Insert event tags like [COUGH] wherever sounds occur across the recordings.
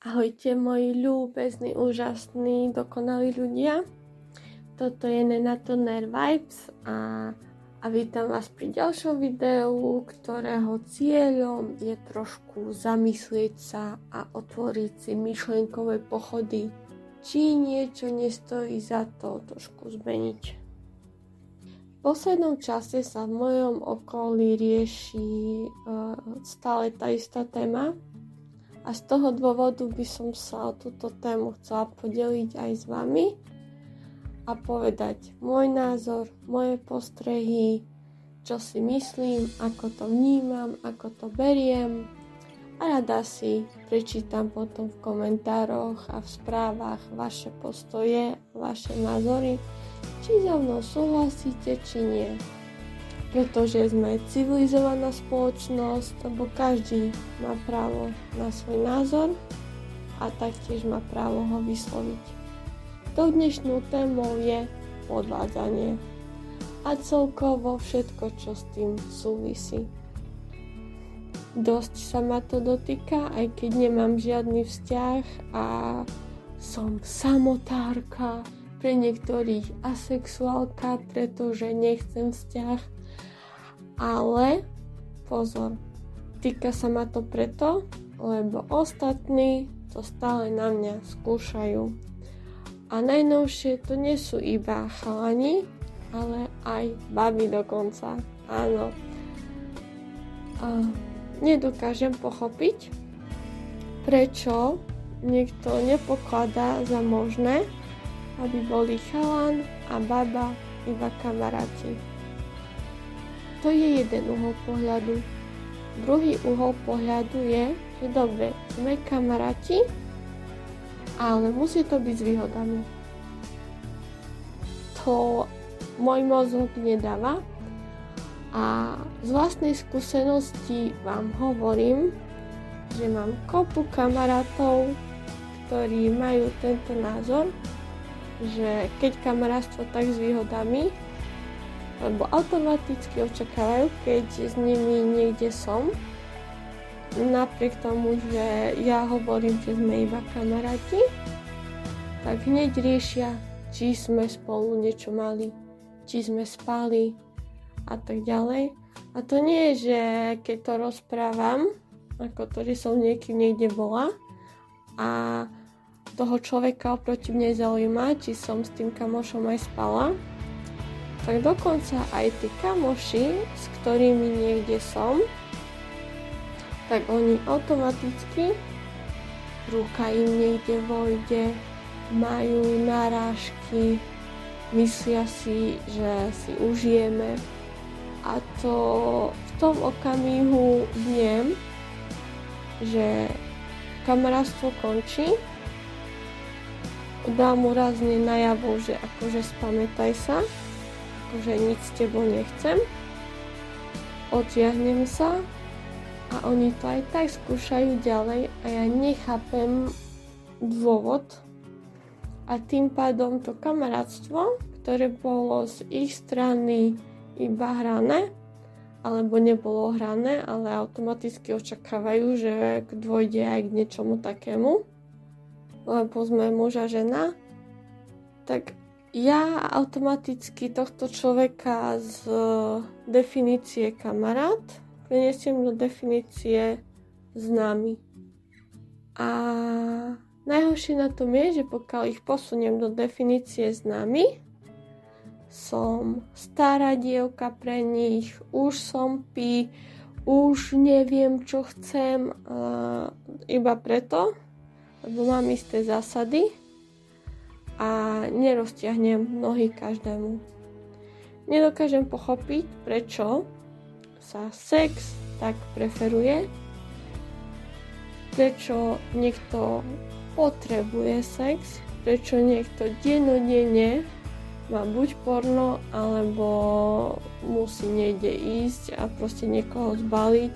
Ahojte moji ľúbezní, úžasní, dokonalí ľudia. Toto je Nena Toner Vibes a, a vítam vás pri ďalšom videu, ktorého cieľom je trošku zamyslieť sa a otvoriť si myšlienkové pochody, či niečo nestojí za to trošku zmeniť. V poslednom čase sa v mojom okolí rieši uh, stále tá istá téma, a z toho dôvodu by som sa o túto tému chcela podeliť aj s vami a povedať môj názor, moje postrehy, čo si myslím, ako to vnímam, ako to beriem. A rada si prečítam potom v komentároch a v správach vaše postoje, vaše názory, či so mnou súhlasíte, či nie pretože sme civilizovaná spoločnosť, lebo každý má právo na svoj názor a taktiež má právo ho vysloviť. Tou dnešnú témou je podvádzanie a celkovo všetko, čo s tým súvisí. Dosť sa ma to dotýka, aj keď nemám žiadny vzťah a som samotárka, pre niektorých asexuálka, pretože nechcem vzťah ale pozor, týka sa ma to preto, lebo ostatní to stále na mňa skúšajú. A najnovšie to nie sú iba chalani, ale aj baby dokonca. Áno. A nedokážem pochopiť, prečo niekto nepokladá za možné, aby boli chalan a baba iba kamaráti. To je jeden uhol pohľadu. Druhý uhol pohľadu je, že dobre, sme kamaráti, ale musí to byť s výhodami. To môj mozog nedáva a z vlastnej skúsenosti vám hovorím, že mám kopu kamarátov, ktorí majú tento názor, že keď kamarátstvo tak s výhodami, lebo automaticky očakávajú, keď s nimi niekde som. Napriek tomu, že ja hovorím, že sme iba kamaráti, tak hneď riešia, či sme spolu niečo mali, či sme spali a tak ďalej. A to nie je, že keď to rozprávam, ako to, že som niekým niekde bola a toho človeka oproti mne zaujíma, či som s tým kamošom aj spala, tak dokonca aj tí kamoši, s ktorými niekde som, tak oni automaticky ruka im niekde vojde, majú narážky, myslia si, že si užijeme. A to v tom okamihu viem, že kamarátstvo končí, dám mu razne najavo, že akože spamätaj sa, že nič s tebou nechcem, odtiahnem sa a oni to aj tak skúšajú ďalej a ja nechápem dôvod a tým pádom to kamarátstvo, ktoré bolo z ich strany iba hrané, alebo nebolo hrané, ale automaticky očakávajú, že dôjde aj k niečomu takému, lebo sme muž a žena, tak ja automaticky tohto človeka z definície kamarát preniesiem do definície známy. A najhoršie na tom je, že pokiaľ ich posuniem do definície známy, som stará dievka pre nich, už som pí, už neviem, čo chcem, iba preto, lebo mám isté zásady, a neroztiahnem nohy každému. Nedokážem pochopiť, prečo sa sex tak preferuje, prečo niekto potrebuje sex, prečo niekto dennodenne má buď porno, alebo musí niekde ísť a proste niekoho zbaliť,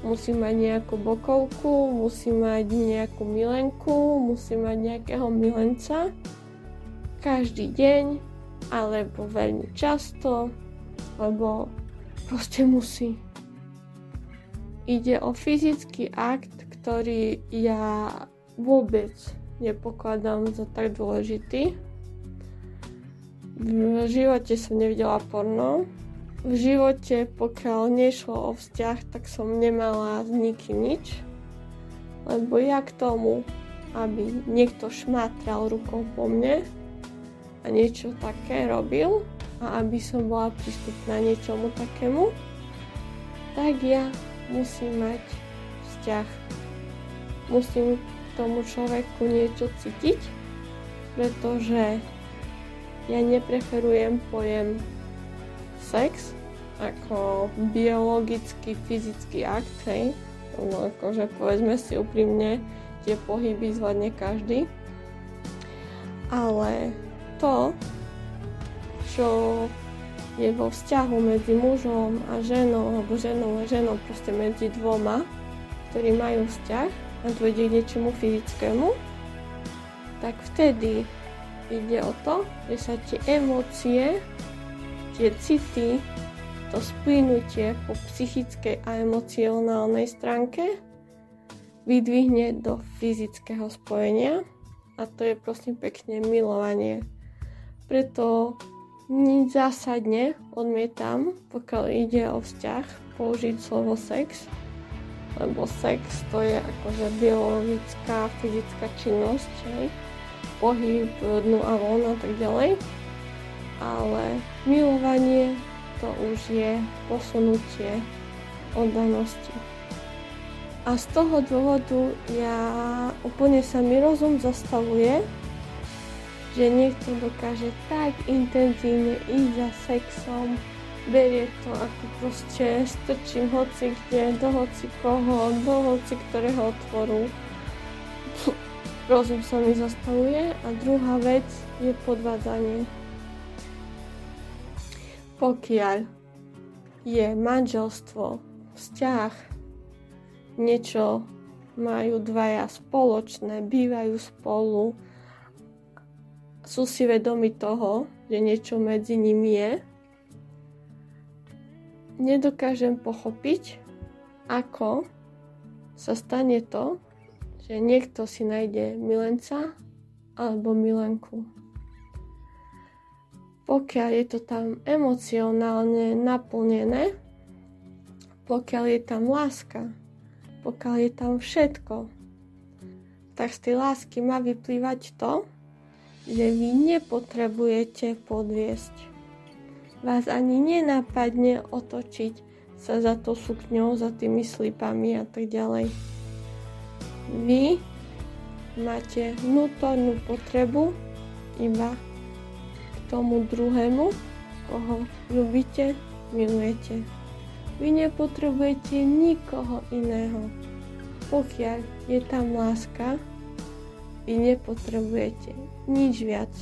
musí mať nejakú bokovku, musí mať nejakú milenku, musí mať nejakého milenca každý deň alebo veľmi často, lebo proste musí. Ide o fyzický akt, ktorý ja vôbec nepokladám za tak dôležitý. V živote som nevidela porno. V živote, pokiaľ nešlo o vzťah, tak som nemala s nikým nič. Lebo ja k tomu, aby niekto šmátral rukou po mne niečo také robil a aby som bola prístupná niečomu takému, tak ja musím mať vzťah. Musím tomu človeku niečo cítiť, pretože ja nepreferujem pojem sex ako biologický, fyzický akt, hej. No, akože povedzme si úprimne, tie pohyby zvládne každý. Ale to, čo je vo vzťahu medzi mužom a ženou, alebo ženou a ženou, proste medzi dvoma, ktorí majú vzťah a dôjde k niečomu fyzickému, tak vtedy ide o to, že sa tie emócie, tie city, to splynutie po psychickej a emocionálnej stránke vydvihne do fyzického spojenia a to je prosím pekne milovanie. Preto nič zásadne odmietam, pokiaľ ide o vzťah, použiť slovo sex, lebo sex to je akože biologická, fyzická činnosť, hej? pohyb dnu a von a tak ďalej. Ale milovanie to už je posunutie oddanosti. A z toho dôvodu ja úplne sa mi rozum zastavuje, že niekto dokáže tak intenzívne ísť za sexom, berie to ako proste strčím hoci kde, do hoci koho, do hoci ktorého otvoru. Rozum sa mi zastavuje a druhá vec je podvádzanie. Pokiaľ je manželstvo, vzťah, niečo majú dvaja spoločné, bývajú spolu, sú si vedomi toho, že niečo medzi nimi je. Nedokážem pochopiť, ako sa stane to, že niekto si nájde milenca alebo milenku. Pokiaľ je to tam emocionálne naplnené, pokiaľ je tam láska, pokiaľ je tam všetko, tak z tej lásky má vyplývať to, že vy nepotrebujete podviesť. Vás ani nenapadne otočiť sa za to sukňou, za tými slipami a tak ďalej. Vy máte vnútornú potrebu iba k tomu druhému, koho ľubíte, milujete. Vy nepotrebujete nikoho iného. Pokiaľ je tam láska, vy nepotrebujete nič viac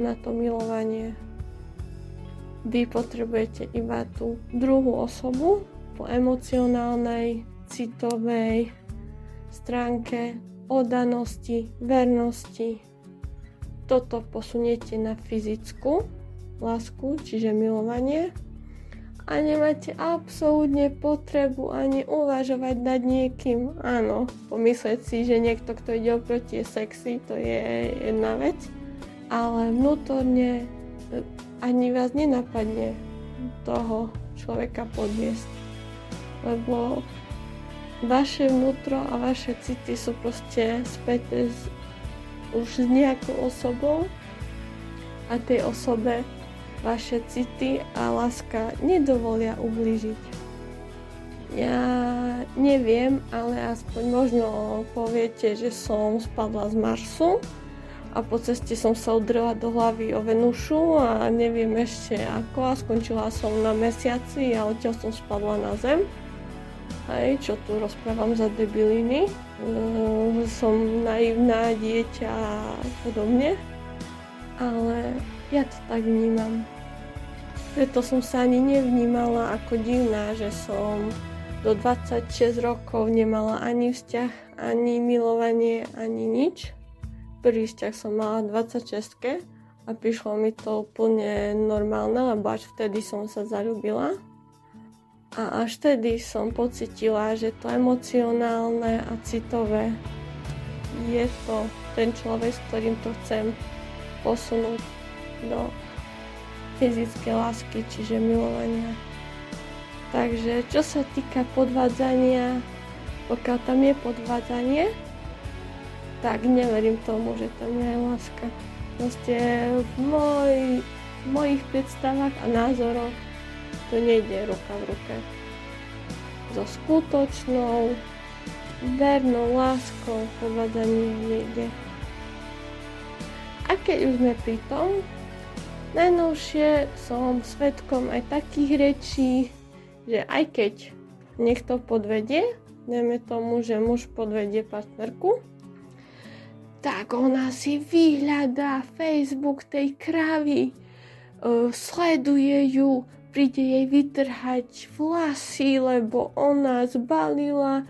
na to milovanie. Vy potrebujete iba tú druhú osobu po emocionálnej, citovej stránke oddanosti, vernosti. Toto posuniete na fyzickú lásku, čiže milovanie a nemáte absolútne potrebu ani uvažovať nad niekým. Áno, pomyslieť si, že niekto, kto ide oproti je sexy, to je jedna vec, ale vnútorne e, ani vás nenapadne toho človeka podviesť. Lebo vaše vnútro a vaše city sú proste späté s, už s nejakou osobou a tej osobe vaše city a láska nedovolia ublížiť. Ja neviem, ale aspoň možno poviete, že som spadla z Marsu a po ceste som sa udrela do hlavy o Venušu a neviem ešte ako a skončila som na mesiaci a odtiaľ som spadla na zem. Hej, čo tu rozprávam za debiliny. Uh, som naivná dieťa a podobne. Ale ja to tak vnímam. Preto som sa ani nevnímala ako divná, že som do 26 rokov nemala ani vzťah, ani milovanie, ani nič. Prvý vzťah som mala 26 a prišlo mi to úplne normálne, lebo až vtedy som sa zalúbila. A až vtedy som pocitila, že to emocionálne a citové je to ten človek, s ktorým to chcem posunúť do fyzické lásky, čiže milovania. Takže čo sa týka podvádzania, pokiaľ tam je podvádzanie, tak neverím tomu, že tam je láska. Proste v, môj, v mojich predstavách a názoroch to nejde ruka v ruke. So skutočnou, vernou láskou podvádzanie nejde. A keď už sme pri tom, najnovšie som svetkom aj takých rečí, že aj keď niekto podvedie, dajme tomu, že muž podvedie partnerku, tak ona si vyhľadá Facebook tej kravy, uh, sleduje ju, príde jej vytrhať vlasy, lebo ona zbalila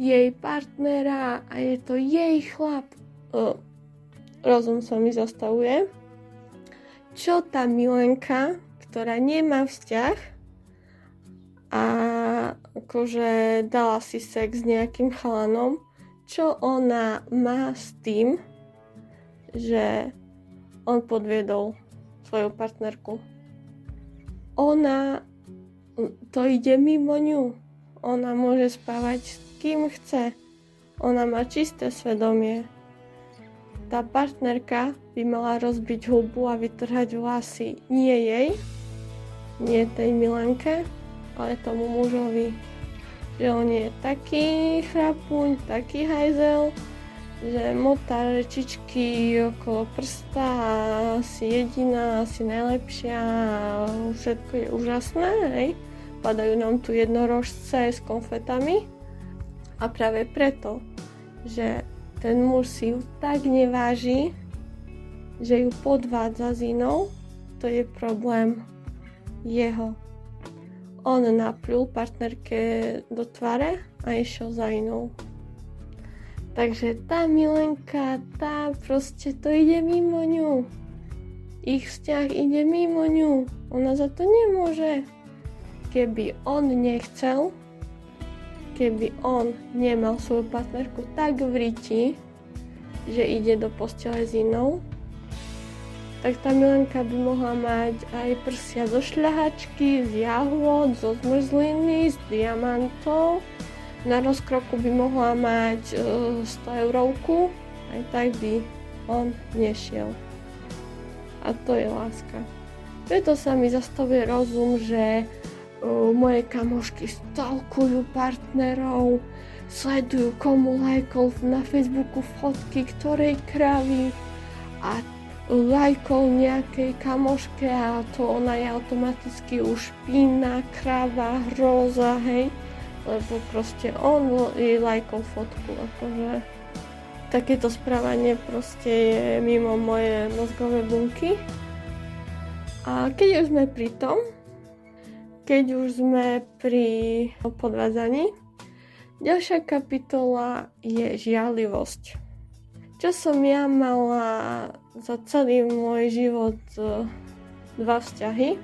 jej partnera a je to jej chlap. Uh, rozum sa mi zastavuje. Čo tá Milenka, ktorá nemá vzťah, a akože dala si sex s nejakým chalanom, čo ona má s tým, že on podviedol svoju partnerku. Ona, to ide mimo ňu. Ona môže spávať s kým chce. Ona má čisté svedomie. Tá partnerka by mala rozbiť hubu a vytrhať vlasy nie jej, nie tej Milenke, ale tomu mužovi, že on je taký chrapuň, taký hajzel, že motá rečičky okolo prsta a si jediná, asi najlepšia všetko je úžasné, hej. Padajú nám tu jednorožce s konfetami a práve preto, že ten muž si ju tak neváži, že ju podvádza s inou, to je problém jeho. On naplul partnerke do tvare a išiel za inou. Takže tá Milenka, tá proste to ide mimo ňu. Ich vzťah ide mimo ňu. Ona za to nemôže. Keby on nechcel, keby on nemal svoju partnerku tak v riti, že ide do postele s inou, tak tá Milenka by mohla mať aj prsia zo šľahačky, z jahôd, zo zmrzliny, z diamantov. Na rozkroku by mohla mať uh, 100 eurovku, aj tak by on nešiel. A to je láska. Preto sa mi zastavuje rozum, že moje kamošky stalkujú partnerov, sledujú komu lajkol na Facebooku fotky ktorej kravy a lajkov nejakej kamoške a to ona je automaticky už špína, kráva, hroza, hej. Lebo proste on jej lajkol fotku, akože takéto správanie proste je mimo moje mozgové bunky. A keď už sme pri tom, keď už sme pri podvádzaní, ďalšia kapitola je žialivosť. Čo som ja mala za celý môj život e, dva vzťahy,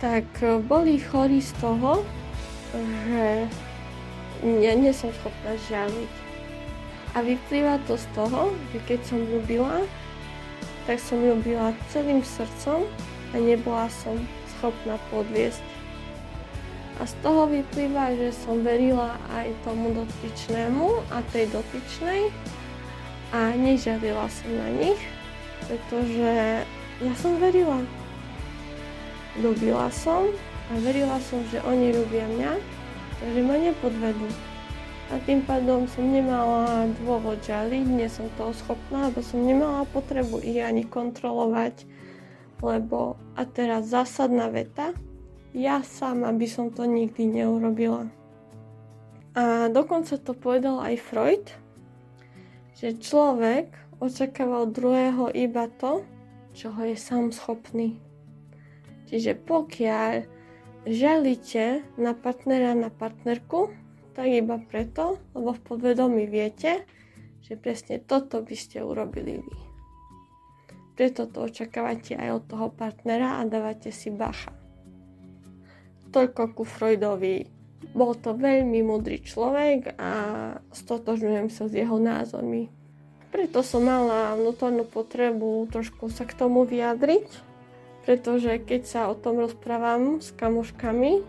tak e, boli chorí z toho, že ja nie som schopná žialiť. A vyplýva to z toho, že keď som ľúbila, tak som ľúbila celým srdcom a nebola som schopná podviesť. A z toho vyplýva, že som verila aj tomu dotyčnému a tej dotyčnej a nežiadila som na nich pretože ja som verila. Ľúbila som a verila som, že oni ľúbia mňa, takže ma nepodvedú. A tým pádom som nemala dôvod žaliť, nie som toho schopná, lebo som nemala potrebu ich ani kontrolovať, lebo a teraz zásadná veta, ja sama by som to nikdy neurobila. A dokonca to povedal aj Freud, že človek očakával druhého iba to, čo ho je sám schopný. Čiže pokiaľ žalíte na partnera, na partnerku, tak iba preto, lebo v podvedomí viete, že presne toto by ste urobili vy. Preto to očakávate aj od toho partnera a dávate si bacha. Toľko ku Freudovi. Bol to veľmi mudrý človek a stotožňujem sa s jeho názormi. preto som mala vnútornú potrebu trošku sa k tomu vyjadriť, pretože keď sa o tom rozprávam s kamoškami,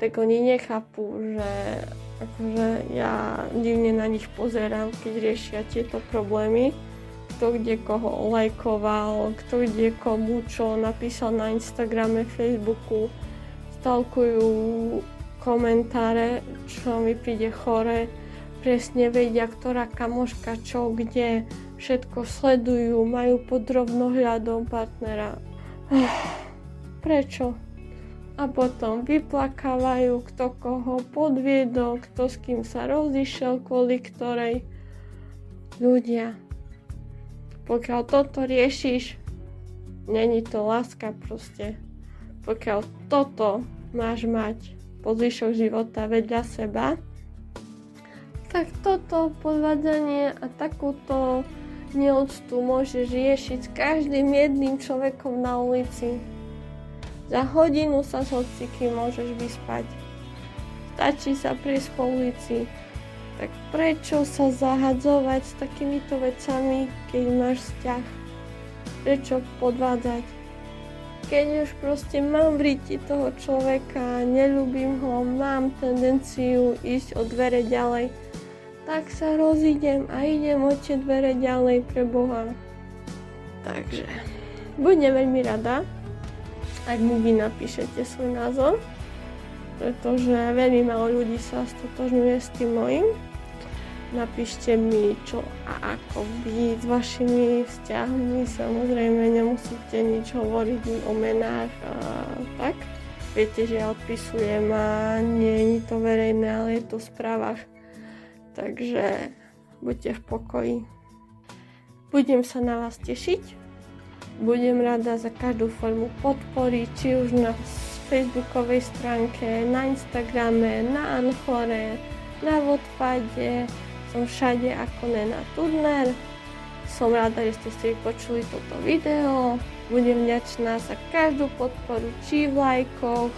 tak oni nechápu, že akože ja divne na nich pozerám, keď riešia tieto problémy. Kto kde koho lajkoval, kto kde komu čo napísal na Instagrame, Facebooku, stalkujú komentáre, čo mi príde chore, presne vedia, ktorá kamoška čo, kde, všetko sledujú, majú pod drobnohľadom partnera. Prečo? A potom vyplakávajú, kto koho podviedol, kto s kým sa rozišiel, kvôli ktorej. Ľudia, pokiaľ toto riešiš, není to láska proste. Pokiaľ toto máš mať po zvyšok života vedľa seba, tak toto podvádzanie a takúto neúctu môžeš riešiť s každým jedným človekom na ulici. Za hodinu sa s hocikým môžeš vyspať. Stačí sa prísť po ulici. Tak prečo sa zahadzovať s takýmito vecami, keď máš vzťah? Prečo podvádzať? Keď už proste mám v ríti toho človeka, nelúbim ho, mám tendenciu ísť o dvere ďalej, tak sa rozídem a idem od tie dvere ďalej pre Boha. Takže budem veľmi rada, ak mi vy napíšete svoj názor, pretože veľmi malo ľudí sa stotožňuje s tým mojim. Napíšte mi, čo a ako vy s vašimi vzťahmi. Samozrejme, nemusíte nič hovoriť o menách a tak. Viete, že ja odpisujem a nie je to verejné, ale je to v správach Takže buďte v pokoji. Budem sa na vás tešiť. Budem rada za každú formu podpory, či už na facebookovej stránke, na Instagrame, na Anchore, na Wattpade. Som všade ako Nena Turner. Som rada, že ste si počuli toto video. Budem vďačná za každú podporu, či v lajkoch,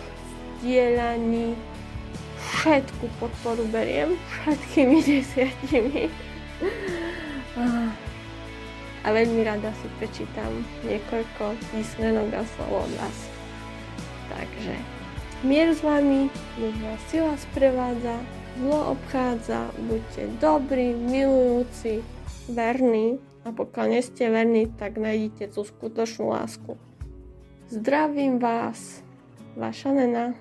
dielaní, všetku podporu beriem, všetkými [LAUGHS] desiatimi. A veľmi rada si prečítam niekoľko písmenok a slov od vás. Takže mier s vami, nech vás sila sprevádza, zlo obchádza, buďte dobrí, milujúci, verní a pokiaľ nie ste verní, tak nájdete tú skutočnú lásku. Zdravím vás, vaša Nena.